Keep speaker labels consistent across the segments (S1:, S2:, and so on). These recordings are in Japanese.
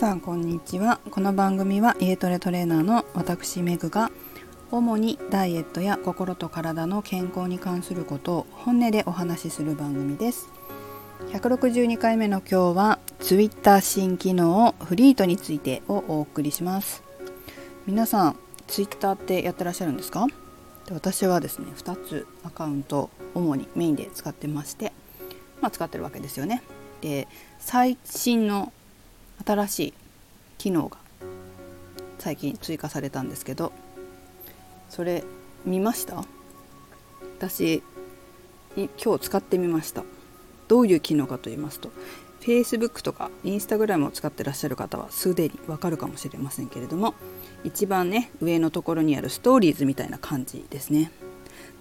S1: さんこんにちは。この番組は家トレトレーナーの私メグが主にダイエットや心と体の健康に関することを本音でお話しする番組です。162回目の今日は Twitter 新機能フリートについてをお送りします。皆さん Twitter ってやってらっしゃるんですか？私はですね2つアカウント主にメインで使ってましてまあ使ってるわけですよね。で最新の新しい機能が最近追加されたんですけどそれ見ました？私今日使ってみました。どういう機能かと言いますと Facebook とか Instagram を使ってらっしゃる方はすでにわかるかもしれませんけれども一番ね上のところにあるストーリーズみたいな感じですね。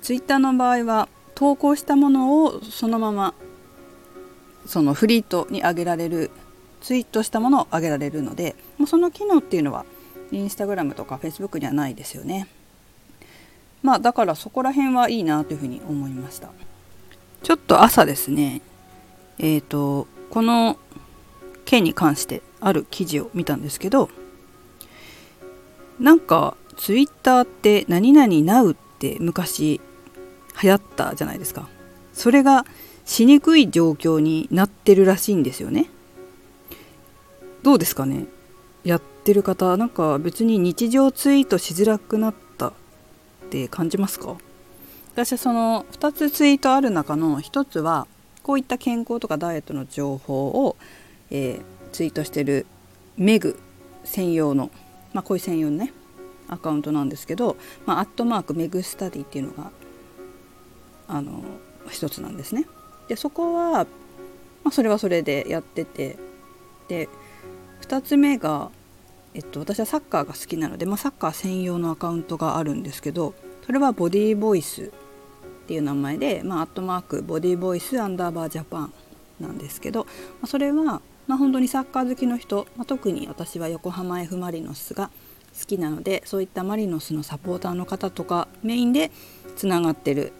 S1: Twitter の場合は投稿したものをそのままそのフリートに上げられるツイートしたものを上げられるのでもうその機能っていうのはインスタグラムとかフェイスブックにはないですよね。まあだからそこら辺はいいなというふうに思いました。ちょっと朝ですね、えっ、ー、と、この件に関してある記事を見たんですけど、なんかツイッターって何々なうって昔流行ったじゃないですか。それがしにくい状況になってるらしいんですよね。どうですかね？やってる方なんか別に日常ツイートしづらくなったって感じますか？私はその2つツイートある中の1つはこういった健康とかダイエットの情報を、えー、ツイートしてるメグ専用の、まあ、こういう専用のねアカウントなんですけど、まあ、アットマークメグスタディっていうのがあの一つなんですね。でそこは、まあ、それはそれでやっててで2つ目が、えっと、私はサッカーが好きなので、まあ、サッカー専用のアカウントがあるんですけどそれはボディーボイスっていう名前で、まあ、アットマークボディーボイスアンダーバージャパンなんですけど、まあ、それは、まあ、本当にサッカー好きの人、まあ、特に私は横浜 F・ マリノスが好きなのでそういったマリノスのサポーターの方とかメインでつながってる、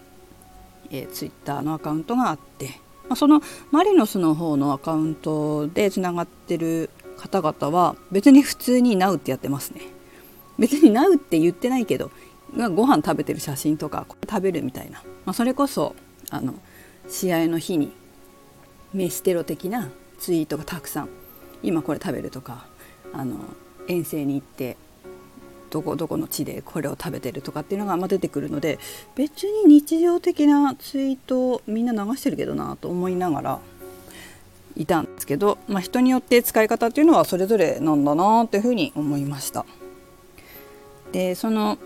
S1: えー、ツイッターのアカウントがあって、まあ、そのマリノスの方のアカウントでつながってる方々は別に普通に Now ってやってますね。別に Now って言ってないけどご飯食べてる写真とか食べるみたいな、まあ、それこそあの試合の日に飯テロ的なツイートがたくさん今これ食べるとかあの遠征に行ってどこどこの地でこれを食べてるとかっていうのがま出てくるので別に日常的なツイートをみんな流してるけどなと思いながらいたんけど、まあ、人によって使い方っていうのはそれぞれなんだなっていうふうに思いました。でその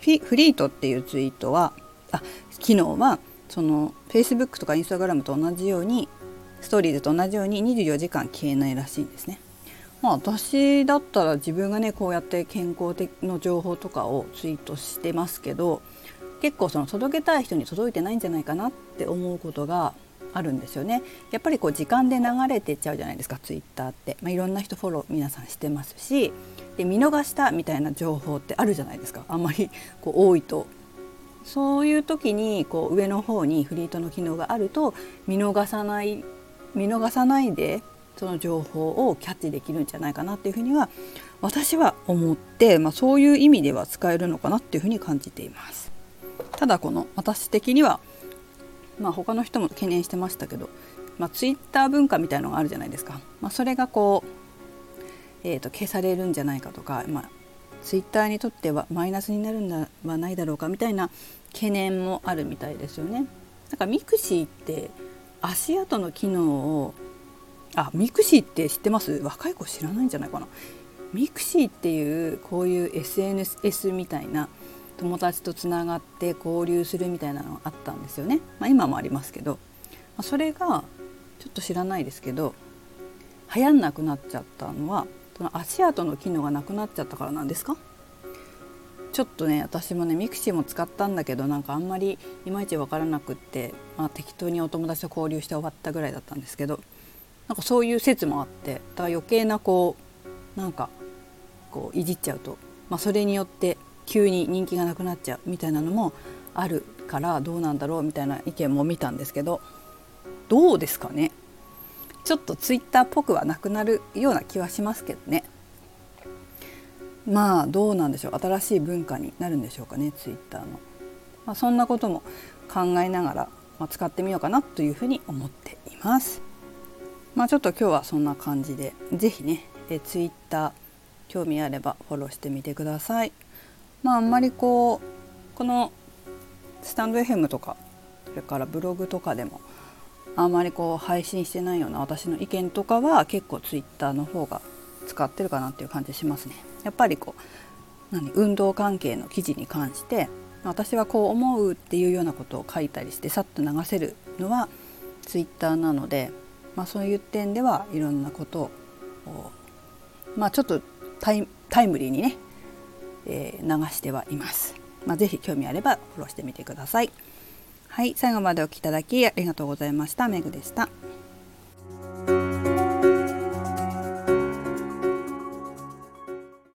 S1: フリートっていうツイートはあ機能はその Facebook とか Instagram と同じようにストーリーズと同じように24時間消えないらしいんですね。まあ、私だったら自分がねこうやって健康的の情報とかをツイートしてますけど結構その届けたい人に届いてないんじゃないかなって思うことがあるんですよね。やっぱりこう時間で流れてっちゃうじゃないですかツイッターって、まあ、いろんな人フォロー皆さんしてますし。で見逃したみたいな情報ってあるじゃないですか。あんまりこう多いと。そういう時にこう上の方にフリートの機能があると見逃さない見逃さないでその情報をキャッチできるんじゃないかなっていうふうには私は思って、まあ、そういう意味では使えるのかなっていうふうに感じています。ただこの私的にはまあ、他の人も懸念してましたけど、まあ、ツイッター文化みたいのがあるじゃないですか、まあ、それがこう、えー、と消されるんじゃないかとか、まあ、ツイッターにとってはマイナスになるんではないだろうかみたいな懸念もあるみたいですよね。なんか mixi って足跡の機能をあ mixi って知ってます？若い子知らないんじゃないかな。 mixi っていうこういう SNS みたいな友達とつながって交流するみたいなのがあったんですよね、まあ、今もありますけど、まあ、それがちょっと知らないですけど流行んなくなっちゃったのはその足跡の機能がなくなっちゃったからなんですか？ちょっとね私もね mixi も使ったんだけどなんかあんまりいまいち分からなくって、まあ、適当にお友達と交流して終わったぐらいだったんですけどなんかそういう説もあってだから余計なこうなんかこういじっちゃうと、まあ、それによって急に人気がなくなっちゃうみたいなのもあるからどうなんだろうみたいな意見も見たんですけどどうですかね？ちょっとツイッターっぽくはなくなるような気はしますけどね。まあどうなんでしょう？新しい文化になるんでしょうかね？ツイッターの、まあ、そんなことも考えながら、まあ、使ってみようかなというふうに思っています。まあちょっと今日はそんな感じで是非ねえツイッター興味あればフォローしてみてください。まああんまりこうこのスタンド FM とかそれからブログとかでもあんまりこう配信してないような私の意見とかは結構ツイッターの方が使ってるかなっていう感じしますね。やっぱりこう何運動関係の記事に関して私はこう思うっていうようなことを書いたりしてさっと流せるのはツイッターなので、まあ、そういう点ではいろんなことをまあちょっとタイムリーにね、えー、流してはいます。まあ、ぜひ興味あればフォローしてみてください。はい、最後までお聴きいただきありがとうございました。メグでした。